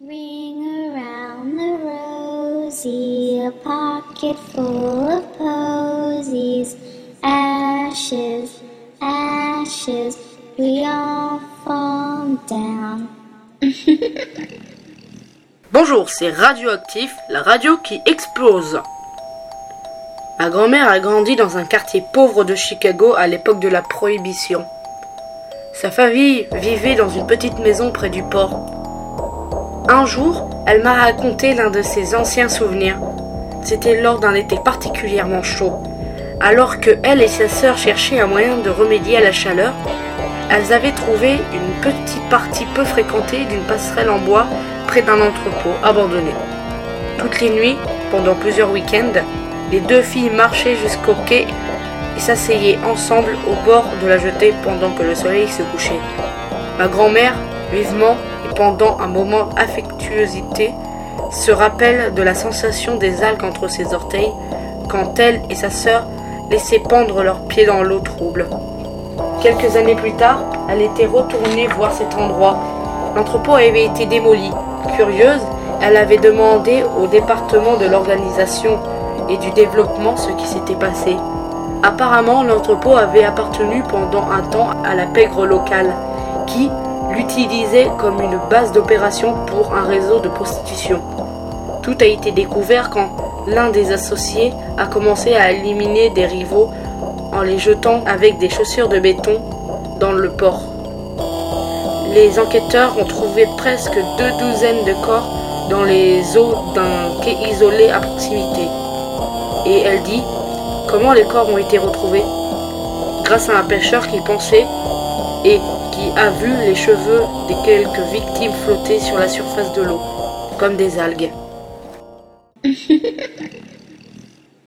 Ring around the rosy, a pocket full of posies. Ashes, ashes, we all fall down. Bonjour, c'est Radioactif, la radio qui explose. Ma grand-mère a grandi dans un quartier pauvre de Chicago à l'époque de la Prohibition. Sa famille vivait dans une petite maison près du port. Un jour, elle m'a raconté l'un de ses anciens souvenirs. C'était lors d'un été particulièrement chaud. Alors que elle et sa sœur cherchaient un moyen de remédier à la chaleur, elles avaient trouvé une petite partie peu fréquentée d'une passerelle en bois près d'un entrepôt abandonné. Toutes les nuits, pendant plusieurs week-ends, les deux filles marchaient jusqu'au quai et s'asseyaient ensemble au bord de la jetée pendant que le soleil se couchait. Ma grand-mère, vivement pendant un moment d'affectuosité, se rappelle de la sensation des algues entre ses orteils quand elle et sa sœur laissaient pendre leurs pieds dans l'eau trouble. Quelques années plus tard, elle était retournée voir cet endroit. L'entrepôt avait été démoli. Curieuse, elle avait demandé au département de l'organisation et du développement ce qui s'était passé. Apparemment, l'entrepôt avait appartenu pendant un temps à la pègre locale, qui l'utilisait comme une base d'opération pour un réseau de prostitution. Tout a été découvert quand l'un des associés a commencé à éliminer des rivaux en les jetant avec des chaussures de béton dans le port. Les enquêteurs ont trouvé presque deux douzaines de corps dans les eaux d'un quai isolé à proximité. Et elle dit comment les corps ont été retrouvés? Grâce à un pêcheur qui pensait et qui a vu les cheveux des quelques victimes flotter sur la surface de l'eau, comme des algues.